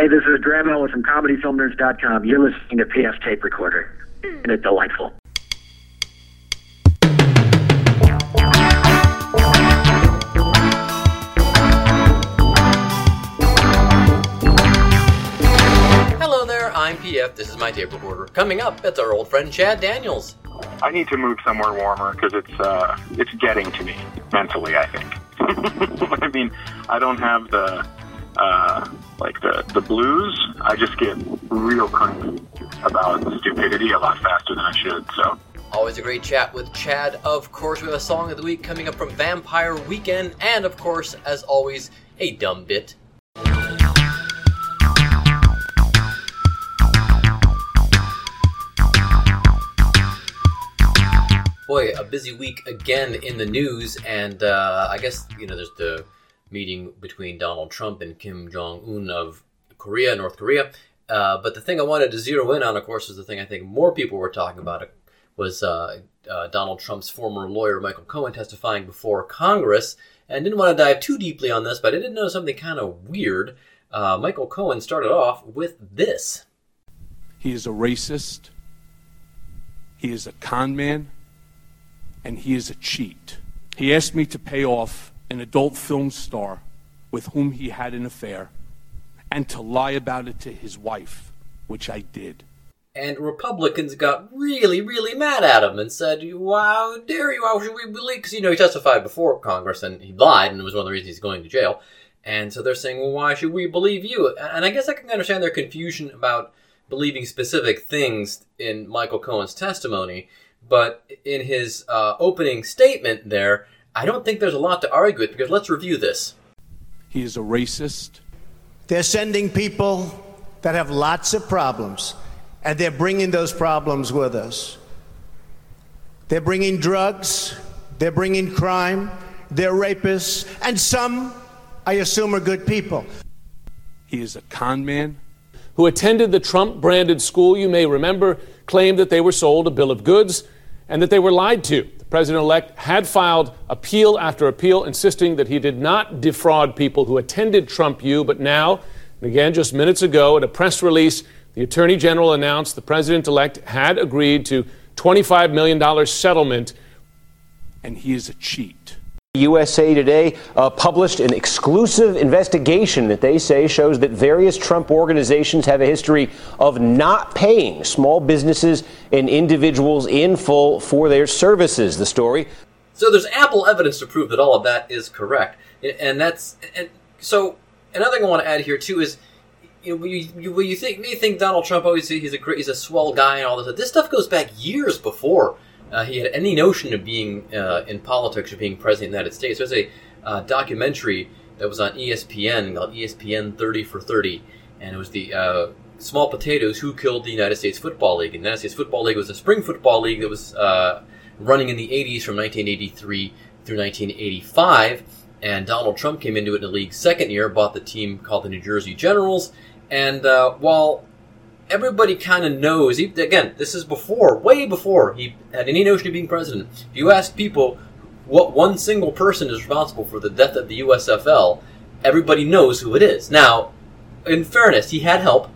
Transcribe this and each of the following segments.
Hey, this is Dremel from ComedyFilmNerds.com. You're listening to PF's Tape Recorder, and it's delightful. Hello there, I'm PF. This is my tape recorder. Coming up, it's our old friend Chad Daniels. I need to move somewhere warmer because it's uh, it's getting to me mentally. I think. I mean, I don't have the uh, like the the blues. I just get real cranky about stupidity a lot faster than I should. So Always a great chat with Chad. Of course, we have a song of the week coming up from Vampire Weekend, and of course, as always, a dumb bit. Boy, a busy week again in the news, and uh, I guess you know there's the meeting between Donald Trump and Kim Jong Un of Korea, North Korea. Uh, but the thing I wanted to zero in on, of course, is the thing I think more people were talking about. Was uh, uh, Donald Trump's former lawyer Michael Cohen testifying before Congress? And didn't want to dive too deeply on this, but I did notice something kind of weird. Uh, Michael Cohen started off with this. He is a racist. He is a con man. And he is a cheat. He asked me to pay off an adult film star with whom he had an affair and to lie about it to his wife, which I did. And Republicans got really, really mad at him and said, "Wow, dare you? How should we believe?" Because you know he testified before Congress and he lied, and it was one of the reasons he's going to jail. And so they're saying, "Well, why should we believe you?" And I guess I can understand their confusion about believing specific things in Michael Cohen's testimony, but in his uh, opening statement there, I don't think there's a lot to argue with because let's review this. He is a racist. They're sending people that have lots of problems, and they're bringing those problems with us. They're bringing drugs, they're bringing crime, they're rapists, and some, I assume, are good people. He is a con man. who attended the Trump branded school, you may remember, claimed that they were sold a bill of goods and that they were lied to. President elect had filed appeal after appeal, insisting that he did not defraud people who attended Trump U. But now, and again, just minutes ago, at a press release, the attorney general announced the president elect had agreed to $25 million settlement. And he is a cheat. USA Today uh, published an exclusive investigation that they say shows that various Trump organizations have a history of not paying small businesses and individuals in full for their services. The story. So there's ample evidence to prove that all of that is correct, and that's and so another thing I want to add here too is. You know, you, you, you think me think Donald Trump, oh, he's, a he's a swell guy and all this. This stuff goes back years before uh, he had any notion of being uh, in politics or being president of the United States. There's a uh, documentary that was on ESPN called ESPN 30 for 30, and it was the uh, Small Potatoes Who Killed the United States Football League. And the United States Football League was a spring football league that was uh, running in the 80s from 1983 through 1985. And Donald Trump came into it in the league's second year, bought the team called the New Jersey Generals. And uh, while everybody kind of knows. Again, this is before, way before he had any notion of being president. If you ask people what one single person is responsible for the death of the USFL, everybody knows who it is. Now, in fairness, he had help.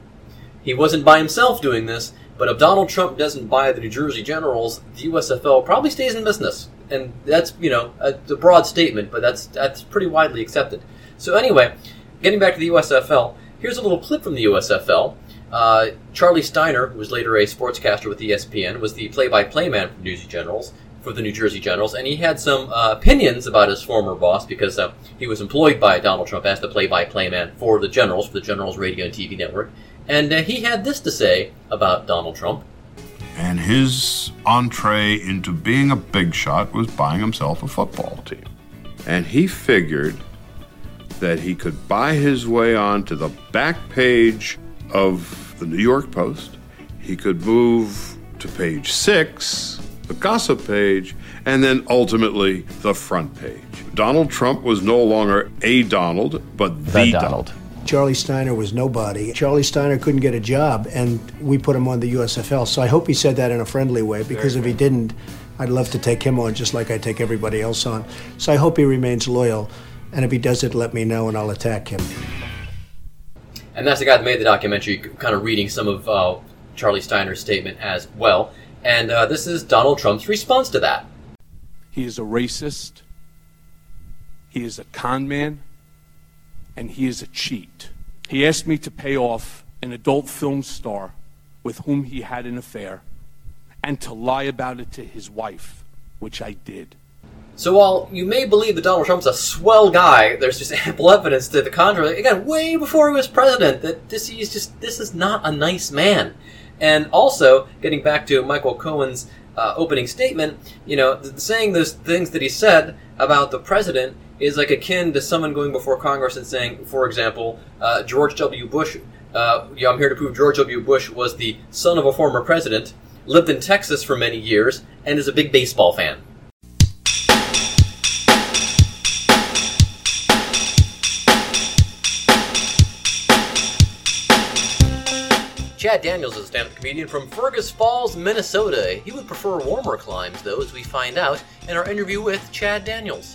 He wasn't by himself doing this, but if Donald Trump doesn't buy the New Jersey Generals, the USFL probably stays in business. And that's, you know, a, a broad statement, but that's that's pretty widely accepted. So anyway, getting back to the USFL, here's a little clip from the USFL. Uh, Charlie Steiner, who was later a sportscaster with ESPN, was the play-by-play man for New Jersey Generals, for the New Jersey Generals, and he had some uh, opinions about his former boss because uh, he was employed by Donald Trump as the play-by-play man for the Generals, for the Generals radio and TV network, and uh, he had this to say about Donald Trump. And his entree into being a big shot was buying himself a football team. And he figured that he could buy his way onto the back page of the New York Post. He could move to page six, the gossip page, and then ultimately the front page. Donald Trump was no longer a Donald, but the, Donald. Charlie Steiner was nobody. Charlie Steiner couldn't get a job, and we put him on the USFL. So I hope he said that in a friendly way, because if he didn't, I'd love to take him on just like I take everybody else on. So I hope he remains loyal, and if he doesn't, let me know and I'll attack him. And that's the guy that made the documentary, kind of reading some of uh, Charlie Steiner's statement as well. And uh, this is Donald Trump's response to that. He is a racist. He is a con man. And he is a cheat. He asked me to pay off an adult film star with whom he had an affair and to lie about it to his wife, which I did. So while you may believe that Donald Trump's a swell guy, there's just ample evidence to the contrary. Again, way before he was president, that this is just this is not a nice man. And also, getting back to Michael Cohen's uh, opening statement, you know, saying those things that he said about the president is like akin to someone going before Congress and saying, for example, uh, George W. Bush. Uh, yeah, I'm here to prove George W. Bush was the son of a former president, lived in Texas for many years, and is a big baseball fan. Chad Daniels is a stand-up comedian from Fergus Falls, Minnesota. He would prefer warmer climes, though, as we find out in our interview with Chad Daniels.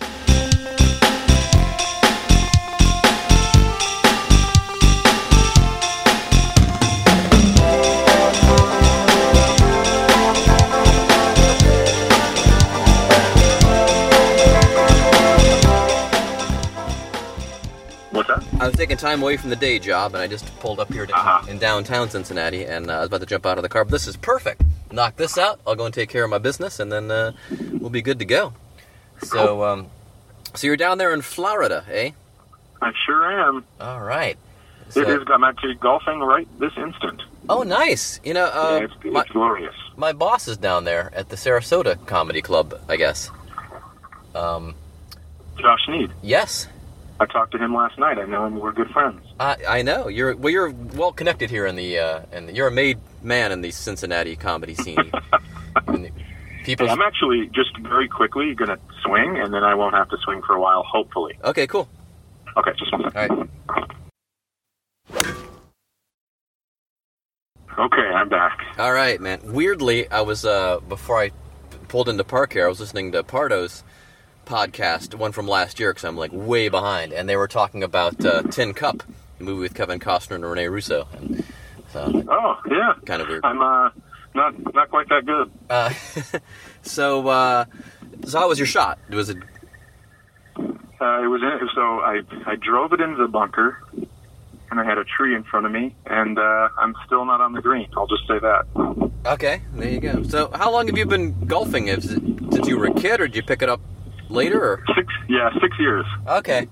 I was taking time away from the day job, and I just pulled up here to, Uh-huh. in downtown Cincinnati, and uh, I was about to jump out of the car. But this is perfect. Knock this out. I'll go and take care of my business, and then uh, we'll be good to go. So, um, so you're down there in Florida, eh? I sure am. All right. it So- is. I'm actually golfing right this instant. Oh, nice. You know, uh, yeah, it's, it's my, glorious. my boss is down there at the Sarasota Comedy Club, I guess. Um, Josh Need. yes, I talked to him last night. I know him. We're good friends. I, I know you're well. You're well connected here in the uh, and you're a made man in the Cincinnati comedy scene. People. Hey, I'm actually just very quickly going to swing, and then I won't have to swing for a while, hopefully. Okay, cool. Okay, just one second. All right. Okay, I'm back. All right, man. Weirdly, I was uh before I pulled into park here, I was listening to Pardo's podcast, one from last year, because I'm like way behind, and they were talking about uh, Tin Cup, the movie with Kevin Costner and Rene Russo, and so Oh, yeah. kind of weird. I'm uh, not not quite that good. Uh, so, uh, so how was your shot? Was it Uh, it was in, so I I drove it into the bunker, and I had a tree in front of me, and uh, I'm still not on the green. I'll just say that. okay? There you go. So, how long have you been golfing? Is it, since you were a kid, or did you pick it up later? Or Six, yeah, six years. okay,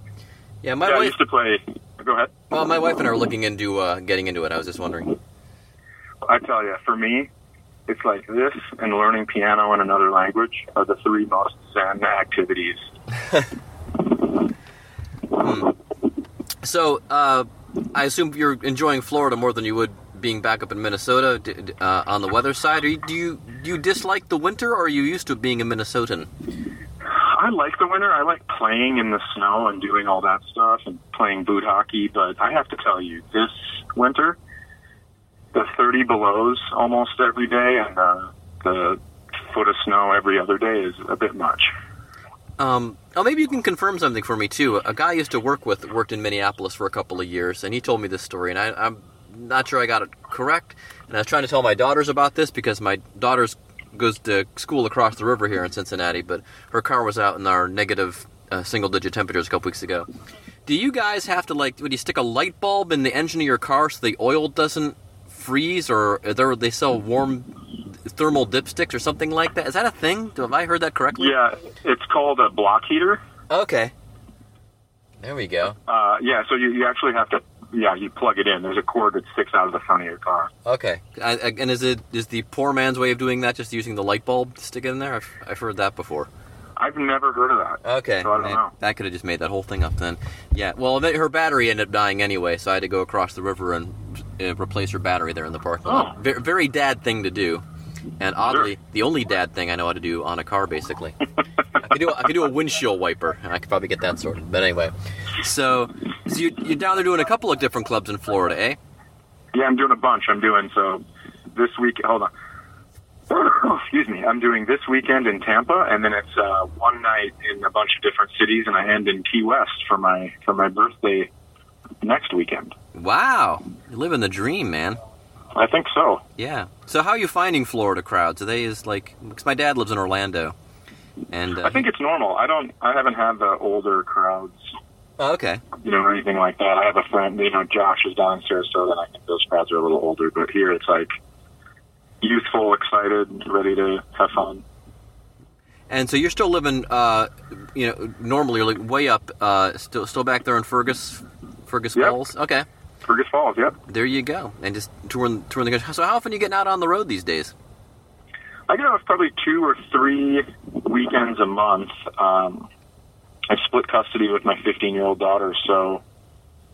yeah, my yeah, I wife. used to play. Go ahead. Well, my wife and I are looking into uh, getting into it. I was just wondering. I tell you, for me, it's like this and learning piano in another language are the three most zen activities. So, uh, I assume you're enjoying Florida more than you would being back up in Minnesota uh, on the weather side. Are you, do you do you dislike the winter, or are you used to being a Minnesotan? I like the winter. I like playing in the snow and doing all that stuff and playing boot hockey. But I have to tell you, this winter, the 30 belows almost every day and uh, the foot of snow every other day is a bit much. Um, oh, maybe you can confirm something for me too. A guy I used to work with worked in Minneapolis for a couple of years, and he told me this story, and I, I'm not sure I got it correct. And I was trying to tell my daughters about this because my daughter's goes to school across the river here in Cincinnati, but her car was out in our negative uh, single-digit temperatures a couple weeks ago. Do you guys have to like? Would you stick a light bulb in the engine of your car so the oil doesn't freeze, or there they sell warm thermal dipsticks or something like that? Is that a thing? Have I heard that correctly? Yeah, it's called a block heater. Okay. There we go. Uh, yeah, so you, you actually have to, yeah, you plug it in. There's a cord that sticks out of the front of your car. Okay. I, I- and is it is the poor man's way of doing that just using the light bulb to stick it in there? I've, I've heard that before. I've never heard of that. Okay. So I don't man, know. That could have just made that whole thing up then. Yeah. Well, her battery ended up dying anyway, so I had to go across the river and uh, replace her battery there in the parking lot. Oh. Very, very dad thing to do. And oddly, the only dad thing I know how to do on a car, basically. I could do I could do a windshield wiper, and I could probably get that sorted. But anyway, so so you, you're down there doing a couple of different clubs in Florida, eh? Yeah, I'm doing a bunch. I'm doing so this week. Hold on. Excuse me. I'm doing this weekend in Tampa, and then it's uh, one night in a bunch of different cities, and I end in Key West for my for my birthday next weekend. Wow, you're living the dream, man. I think so. Yeah. So how are you finding Florida crowds? Are they as like? Because my dad lives in Orlando, and uh, I think it's normal. I don't. I haven't had the older crowds, oh, okay. you know, or anything like that. I have a friend, you know, Josh is down in Sarasota, and I think those crowds are a little older. But here, it's like youthful, excited, ready to have fun. And so you're still living, uh, you know, normally you're like way up, uh, still still back there in Fergus, Fergus Yep. Falls. Okay, Fergus Falls. Yep. there you go. And just touring touring the country. So how often are you getting out on the road these days? I get off probably two or three weekends a month. Um, I split custody with my 15 year old daughter, so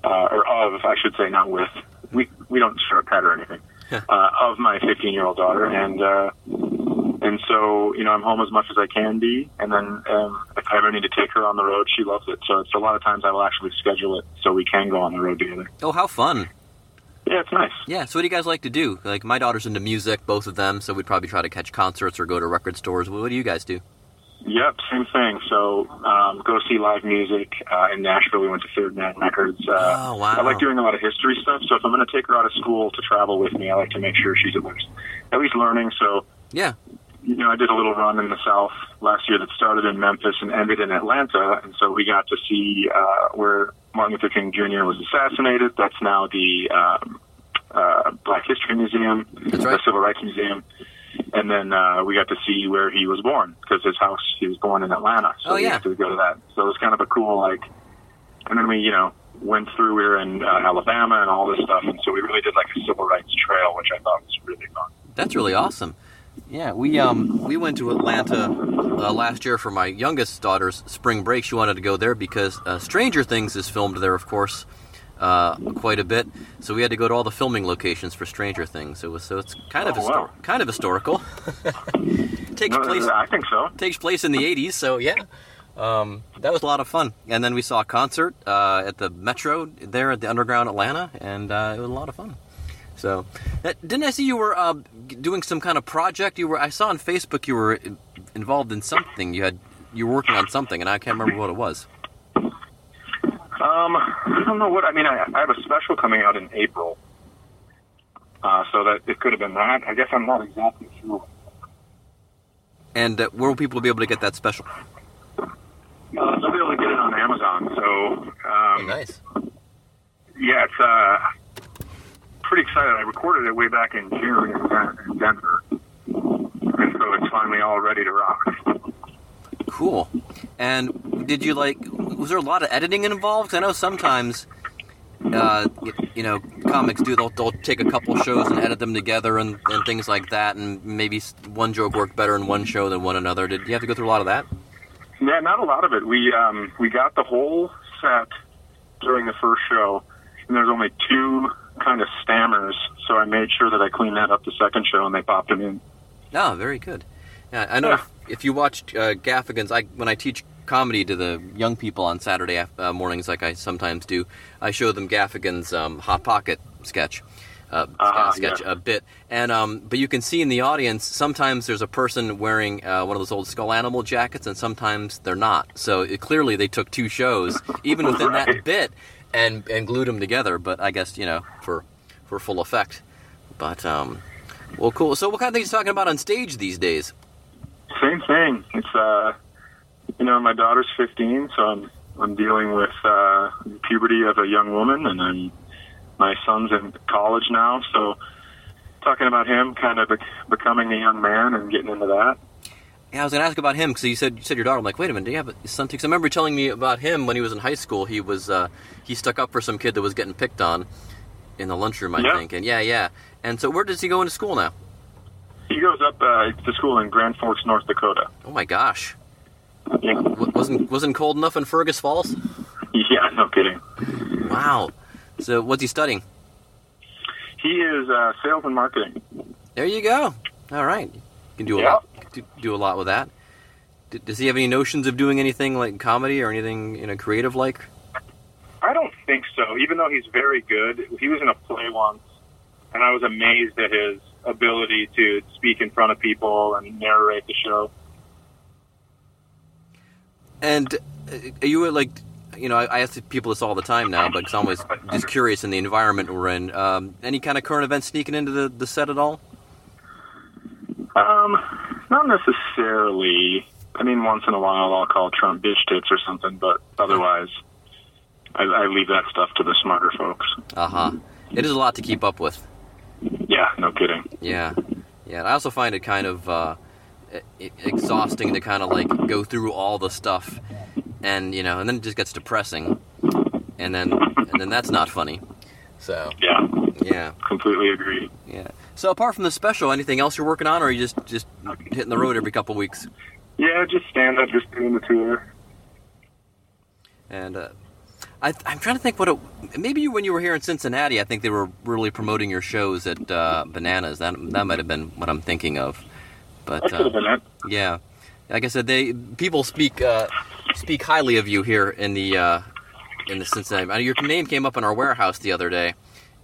uh, or of I should say, not with. We we don't share a pet or anything. uh, of my 15 year old daughter, and uh, and so you know I'm home as much as I can be, and then um, if I ever need to take her on the road, she loves it. So it's a lot of times I will actually schedule it so we can go on the road together. Oh, how fun! Yeah, it's nice. Yeah. So what do you guys like to do? Like my daughter's into music, both of them. So we'd probably try to catch concerts or go to record stores. What do you guys do? Yep, same thing. So um, go see live music uh, in Nashville. We went to Third Man Records. Uh, Oh, wow. I like doing a lot of history stuff. So if I'm going to take her out of school to travel with me, I like to make sure she's at least at least learning. So Yeah. you know, I did a little run in the South last year that started in Memphis and ended in Atlanta, and so we got to see uh, where Martin Luther King Jr. was assassinated. That's now the um, uh, Black History Museum, right. the Civil Rights Museum, and then uh, we got to see where he was born because his house he was born in Atlanta. So Oh, we had to go to that. So it was kind of a cool like, and then we you know went through. We were in uh, Alabama and all this stuff, and so we really did like a civil rights trail, which I thought was really fun. That's really awesome. Yeah, we um we went to Atlanta uh, last year for my youngest daughter's spring break. She wanted to go there because uh, Stranger Things is filmed there, of course, uh, quite a bit. So we had to go to all the filming locations for Stranger Things. It was so it's kind of Oh, histor- wow. kind of historical. takes No, place I think so. takes place in the 80s, so yeah. Um, that was a lot of fun. And then we saw a concert uh, at the Metro there at the Underground Atlanta, and uh, it was a lot of fun. So, uh, didn't I see you were uh, doing some kind of project? You were I saw on Facebook you were involved in something. You had you were working on something, and I can't remember what it was. Um, I don't know what. I mean, I, I have a special coming out in April, uh, so that it could have been that. I guess I'm not exactly sure. And uh, where will people be able to get that special? Uh, I'll be able to get it on Amazon. So, um, nice. yeah, it's uh, pretty excited. I recorded it way back in June in Denver, and so it's finally all ready to rock. Cool. And did you like? Was there a lot of editing involved? 'Cause I know sometimes, uh, you know, comics do. They'll, they'll take a couple shows and edit them together and, and things like that. And maybe one joke worked better in one show than one another. Did you have to go through a lot of that? Yeah, not a lot of it. We um, we got the whole set during the first show, and there's only two kind of stammers. So I made sure that I cleaned that up the second show, and they popped them in. Oh, very good. Yeah, I know Yeah. If, you watched uh, Gaffigan's, I when I teach comedy to the young people on Saturday af- uh, mornings, like I sometimes do, I show them Gaffigan's um, Hot Pocket sketch. Uh, Ah, sketch yeah. a bit, and um, but you can see in the audience sometimes there's a person wearing uh, one of those old skull animal jackets, and sometimes they're not. So it, clearly they took two shows, even within that bit, and and glued them together. But I guess you know for for full effect. But um, well, cool. So what kind of things are you talking about on stage these days? Same thing. It's uh, you know, my daughter's 15, so I'm I'm dealing with uh, puberty of a young woman, and then my son's in college now, so talking about him kind of bec becoming a young man and getting into that. Yeah, I was gonna ask about him because you said you said your daughter. I'm like, wait a minute, do you have a son? Because I remember telling me about him when he was in high school. He was uh, he stuck up for some kid that was getting picked on in the lunchroom, I Yeah. think. And yeah, yeah. And so where does he go into school now? He goes up uh, to school in Grand Forks, North Dakota. Oh my gosh, Yeah, W- wasn't wasn't cold enough in Fergus Falls? yeah no kidding. Wow. So what's he studying? He is uh, sales and marketing. There you go. All right, you can do a Yeah. lot. Do, do a lot with that. D- does he have any notions of doing anything like comedy or anything you know creative like? I don't think so. Even though he's very good, he was in a play once, and I was amazed at his ability to speak in front of people and narrate the show. And uh, are you like, you know, I, ask people this all the time now, but I'm always just curious in the environment we're in. Um, any kind of current events sneaking into the, the set at all? Um, not necessarily. I mean, once in a while I'll call Trump bitch tits or something, but otherwise, I, I leave that stuff to the smarter folks. Uh huh. It is a lot to keep up with. Yeah, no kidding. Yeah, yeah. I also find it kind of uh, exhausting to kind of like go through all the stuff, and you know, and then it just gets depressing, and then and then that's not funny. So Yeah, yeah, completely agree. yeah. So apart from the special, anything else you're working on, or are you just just hitting the road every couple weeks? Yeah, just stand up, just doing the tour. And uh, I, I'm trying to think what it. Maybe when you were here in Cincinnati, I think they were really promoting your shows at uh, Bananas. That that might have been what I'm thinking of. But That could have uh, yeah, like I said, they people speak uh, speak highly of you here in the uh, in the Cincinnati. Your name came up in our warehouse the other day.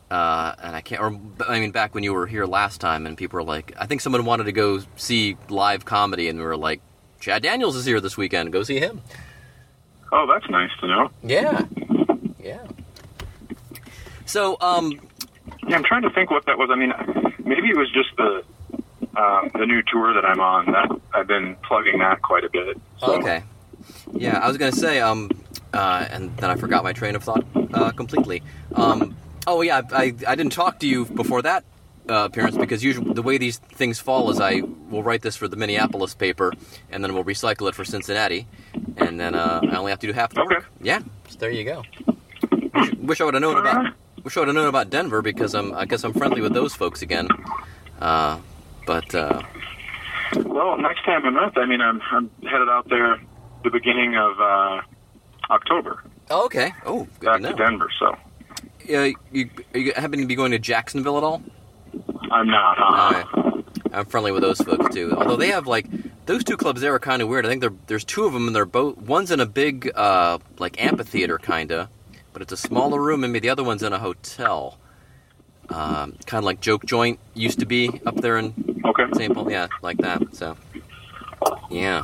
Uh, and I can't, or I mean, back when you were here last time, and people were like, I think someone wanted to go see live comedy, and we were like, Chad Daniels is here this weekend, go see him. Oh, that's nice to know. Yeah. Yeah. So, um, Yeah, I'm trying to think what that was. I mean, maybe it was just the uh, the new tour that I'm on. That I've been plugging that quite a bit. So, okay. Yeah, I was gonna say, um, uh, and then I forgot my train of thought uh, completely. Um, oh yeah, I, I didn't talk to you before that uh, appearance because usually the way these things fall is I will write this for the Minneapolis paper and then we'll recycle it for Cincinnati, and then uh, I only have to do half the Okay. work. Yeah, so there you go. Wish, wish I would have known about. Wish I would have known about Denver because I'm. I guess I'm friendly with those folks again. Uh, but uh, Well, next time I'm out, I mean, I'm, I'm headed out there the beginning of uh, October oh, okay. Oh, good back to to Denver. So Uh, you, you happen to be going to Jacksonville at all? I'm not. Uh, Alright. I'm friendly with those folks too. Although they have like those two clubs there are kind of weird. I think there's two of them and they're both one's in a big uh, like amphitheater kinda, but it's a smaller room. and Maybe the other one's in a hotel. Um, kind of like Joke Joint used to be up there in Okay. St. Paul. Yeah, like that. So yeah.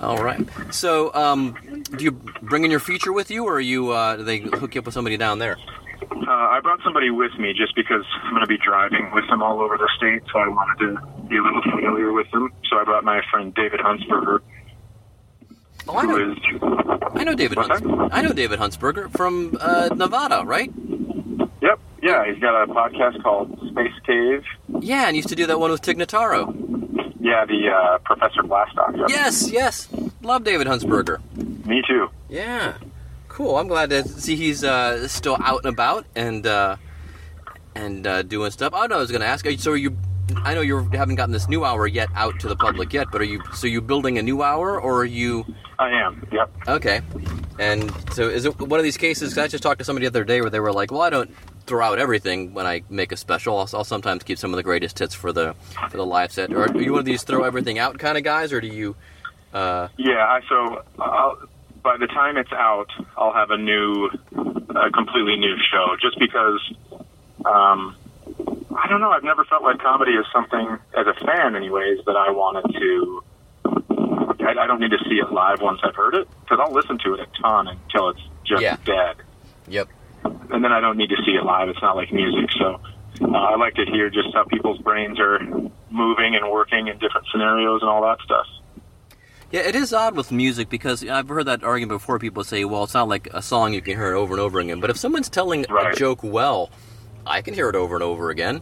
All right. So um, do you bring in your feature with you, or are you uh, do they hook you up with somebody down there? Uh, I brought somebody with me just because I'm going to be driving with them all over the state, so I wanted to be a little familiar with them. So I brought my friend David Huntsberger, Oh, I know. I know David Hunts. I know David Huntsberger from uh, Nevada, right? Yep. Yeah, he's got a podcast called Space Cave. Yeah, and used to do that one with Tig Notaro. Yeah, the uh, Professor Blastoff. Yep. Yes, yes. Love David Huntsberger. Me too. Yeah. Cool. I'm glad to see he's uh, still out and about and uh, and uh, doing stuff. Oh no, I was going to ask. So are you? I know you haven't gotten this new hour yet out to the public yet, but are you? So you building a new hour, or are you? I am. Yep. Okay. And so is it one of these cases? 'cause I just talked to somebody the other day where they were like, "Well, I don't throw out everything when I make a special. I'll, I'll sometimes keep some of the greatest hits for the for the live set." Or are you one of these throw everything out kind of guys, or do you? Uh, Yeah. I, so I'll, by the time it's out, I'll have a new, a completely new show. Just because, um, I don't know. I've never felt like comedy is something, as a fan, anyways, that I wanted to. I, I don't need to see it live once I've heard it because I'll listen to it a ton until it's just Yeah. dead. yep. and then I don't need to see it live. It's not like music, so uh, I like to hear just how people's brains are moving and working in different scenarios and all that stuff. Yeah, it is odd with music because I've heard that argument before. People say, "Well, it's not like a song you can hear it over and over again." But if someone's telling a joke well, I can hear it over and over again.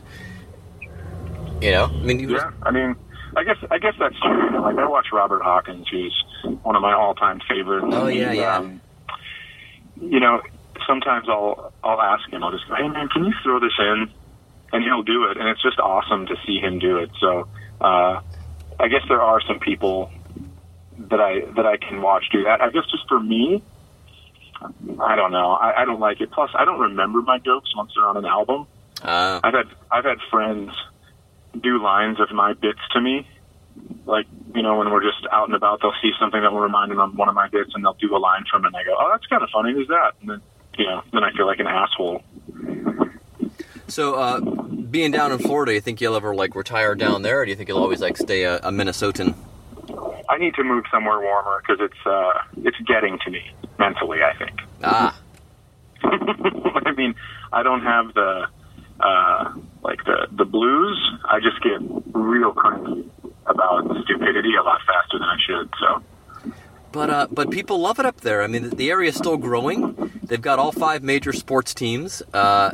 You know, I mean, you Yeah, I mean, I guess I guess that's true. Like I watch Robert Hawkins, who's one of my all-time favorites. Oh, yeah, He's, yeah. Um, you know, sometimes I'll I'll ask him. I'll just go, "Hey man, can you throw this in?" And he'll do it, and it's just awesome to see him do it. So, uh, I guess there are some people that I that I can watch do that. I guess just for me, I don't know. I, I don't like it. Plus, I don't remember my jokes once they're on an album. uh, I've had I've had friends do lines of my bits to me, like you know when we're just out and about, they'll see something that will remind them of one of my bits, and they'll do a line from it, and I go, "Oh, that's kind of funny. Who's that?" And then you know, then I feel like an asshole. so uh, being down in Florida, you think you'll ever like retire down there, or do you think you'll always like stay a, a Minnesotan? I need to move somewhere warmer because it's uh, it's getting to me mentally. I think. Ah. I mean, I don't have the uh, like the the blues. I just get real cranky about stupidity a lot faster than I should. So But uh, but people love it up there. I mean, the area is still growing. They've got all five major sports teams, uh,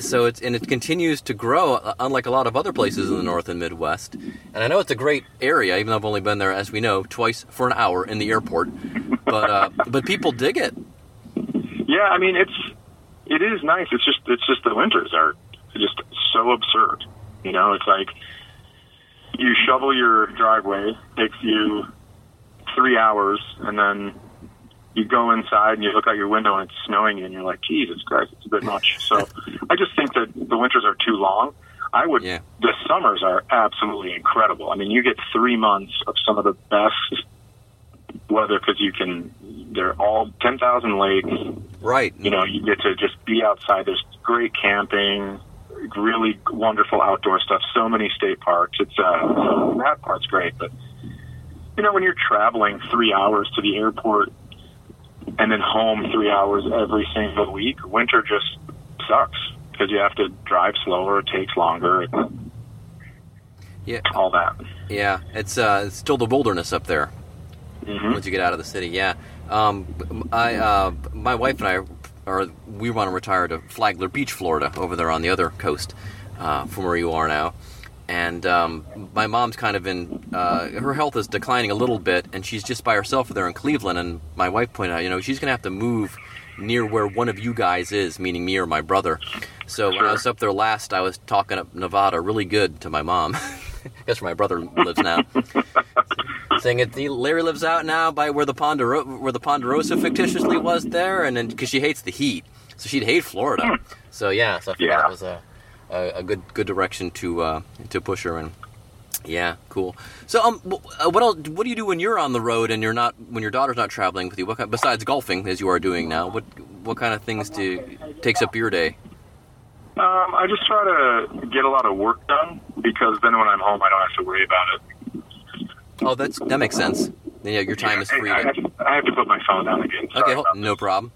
so it's and it continues to grow, uh, unlike a lot of other places in the North and Midwest. And I know it's a great area, even though I've only been there, as we know, twice for an hour in the airport. But uh, but people dig it. yeah, I mean it's it is nice. It's just it's just the winters are just so absurd. You know, it's like you shovel your driveway, takes you three hours, and then you go inside and you look out your window and it's snowing and you're like, Jesus Christ, it's a bit much. So I just think that the winters are too long. I would. Yeah. The summers are absolutely incredible. I mean, you get three months of some of the best weather because you can. They're all ten thousand lakes. Right. You know, you get to just be outside. There's great camping, really wonderful outdoor stuff. So many state parks. It's uh, that part's great. But you know, when you're traveling three hours to the airport and then home three hours every single week, winter just sucks because you have to drive slower. It takes longer. Yeah. All that. Yeah. It's uh, it's still the wilderness up there. hmm once you get out of the city. Yeah, um, I, uh, my wife and I are we want to retire to Flagler Beach, Florida, over there on the other coast uh, from where you are now. And um, my mom's kind of in uh, her health is declining a little bit, and she's just by herself over there in Cleveland. And my wife pointed out, you know, she's going to have to move near where one of you guys is, meaning me or my brother. So when I was up there last, I was talking up Nevada really good to my mom. Guess where my brother lives now saying it. the- Larry lives out now by where the Pondero- where the Ponderosa fictitiously was there, and then because she hates the heat, so she'd hate Florida. So yeah, so I Yeah. that was a, a a good good direction to uh, to push her in. Yeah, cool. So um, uh, what else, what do you do when you're on the road and you're not when your daughter's not traveling with you? What kind, besides golfing, as you are doing now? What what kind of things do takes up your day? Um, I just try to get a lot of work done because then when I'm home, I don't have to worry about it. Oh, that's that makes sense. Then, yeah, your time is Hey, free. I, have to, I have to put my phone down again. Sorry okay, hold- no problem.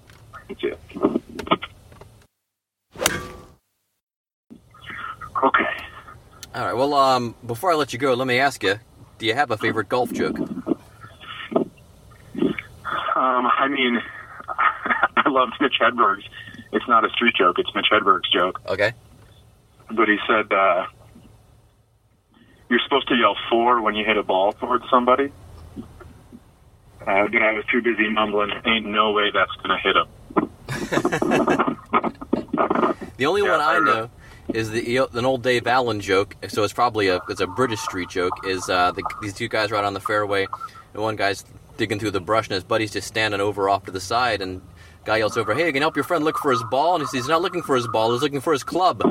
this. It. Okay. All right. Well, um, before I let you go, let me ask you: Do you have a favorite golf joke? Um, I mean, I love Mitch Hedberg's. It's not a street joke. It's Mitch Hedberg's joke. Okay. But he said uh, you're supposed to yell four when you hit a ball towards somebody. Uh, I was too busy mumbling. Ain't no way that's gonna hit him. The only Yeah, one I I know. know is the an old Dave Allen joke. So it's probably a it's a British street joke. Is uh, the, these two guys are out on the fairway, and one guy's digging through the brush, and his buddy's just standing over off to the side, and guy yells over, "Hey, you can help your friend look for his ball," and he says, "He's not looking for his ball. He's looking for his club."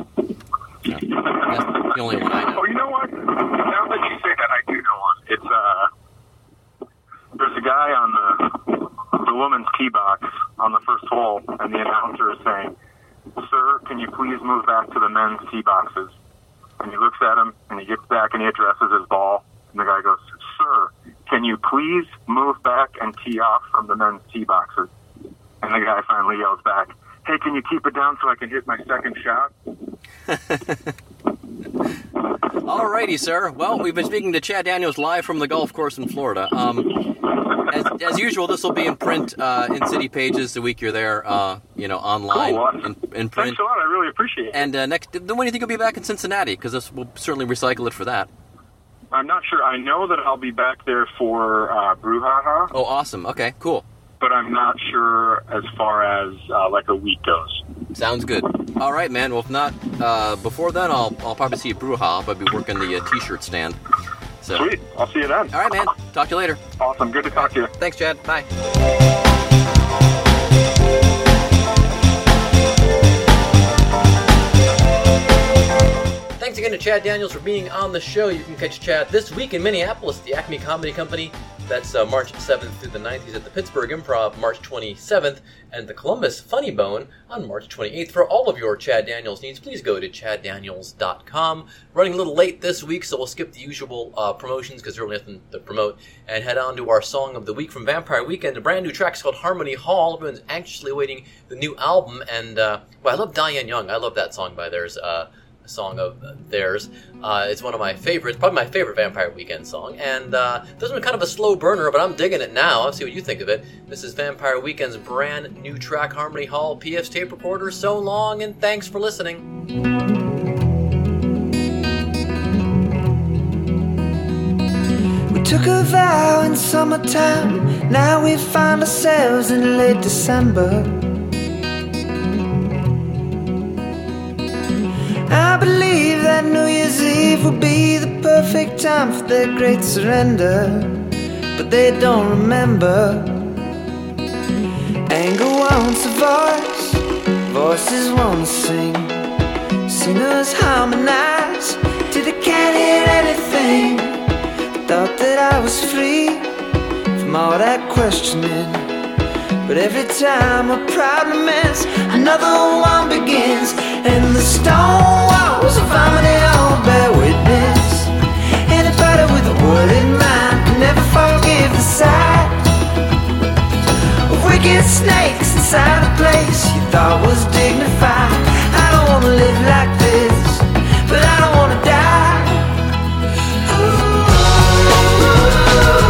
Yeah. That's the only one I know. What? Now that you say that, I do know one. It's uh, there's a guy on the the woman's tee box on the first hole, and the announcer is saying, "Sir, can you please move back to the men's tee boxes?" And he looks at him, and he gets back and he addresses his ball, and the guy goes, "Sir, can you please move back and tee off from the men's tee boxes?" And the guy finally yells back, "Hey, can you keep it down so I can hit my second shot?" Alrighty, sir. Well, we've been speaking to Chad Daniels live from the golf course in Florida. Um, as, as usual, this will be in print uh, in city pages the week you're there. Uh, you know, online Cool. in, in print. Thanks a lot. I really appreciate it. And uh, next, when do you think you'll be back in Cincinnati? Because this will certainly recycle it for that. I'm not sure. I know that I'll be back there for uh, Brouhaha, Oh, awesome. Okay, cool. but I'm not sure as far as uh, like a week goes. Sounds good. All right, man. Well, if not uh, before then, I'll I'll probably see you at Brouhaha. I'll probably be working the uh, t-shirt stand. So, Sweet. I'll see you then. all right, man. Talk to you later. Awesome. Good to talk to you. Thanks, Chad. Bye. Thanks again to Chad Daniels for being on the show. You can catch Chad this week in Minneapolis at the Acme Comedy Company That's uh, March 7th through the 9th. He's at the Pittsburgh Improv March 27th and the Columbus Funny Bone on March 28th. For all of your Chad Daniels needs, please go to chaddaniels.com. Running a little late this week, so we'll skip the usual uh, promotions because there's really nothing to promote and head on to our song of the week from Vampire Weekend. A brand new track is called Harmony Hall. Everyone's anxiously awaiting the new album, and uh, well, I love Diane Young. I love that song by theirs. Uh, song of theirs. Uh, it's one of my favorites, probably my favorite Vampire Weekend song. And uh, this one's kind of a slow burner, but I'm digging it now. I'll see what you think of it. This is Vampire Weekend's brand new track, Harmony Hall PF's tape recorder. So long, and thanks for listening. We took a vow in summertime. Now we find ourselves in late December. I believe that New Year's Eve will be the perfect time for their great surrender. But they don't remember. Anger wants a voice, voices want to sing. Singers harmonize till they can't hear anything. Thought that I was free from all that questioning. But every time a problem ends, another one begins. And the stone walls of harmony all bear witness. Anybody with a in mind can never forgive the sight of wicked snakes inside a place you thought was dignified. I don't wanna live like this, but I don't wanna die. I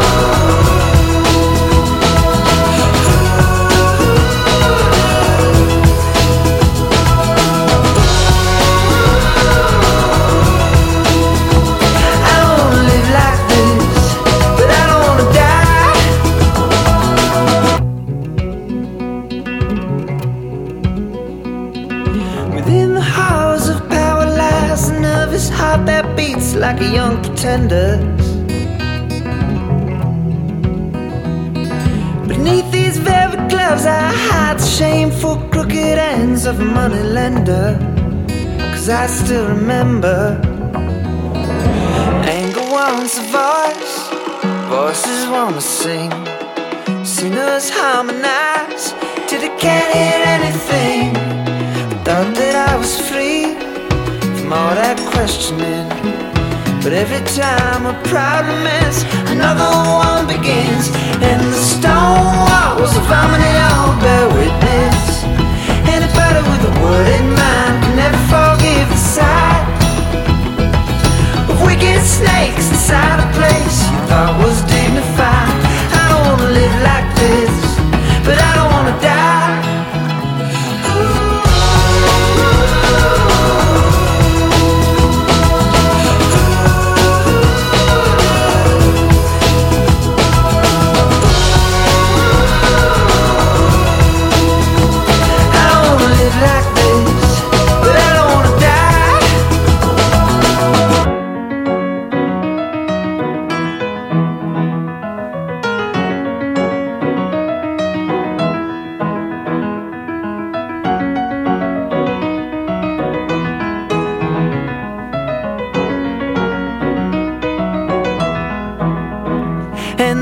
still remember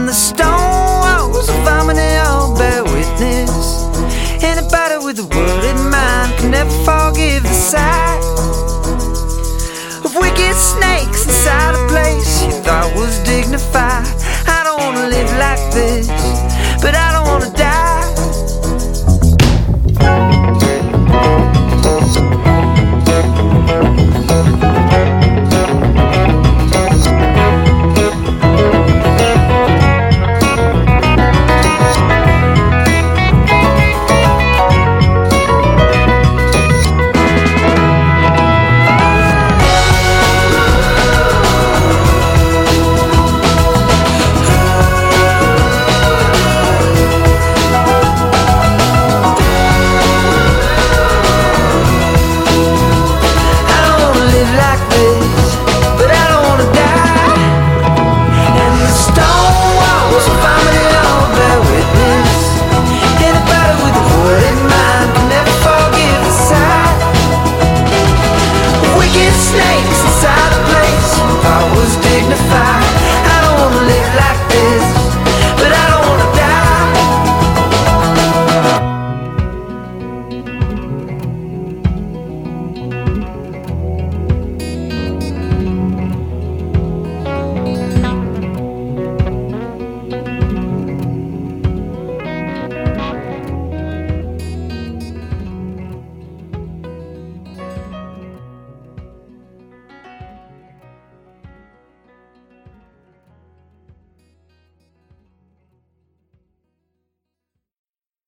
the stone walls of harmony all bear witness. Anybody with a word in mind can never forgive the sight of wicked snakes inside a place you thought was dignified. I don't wanna live like this,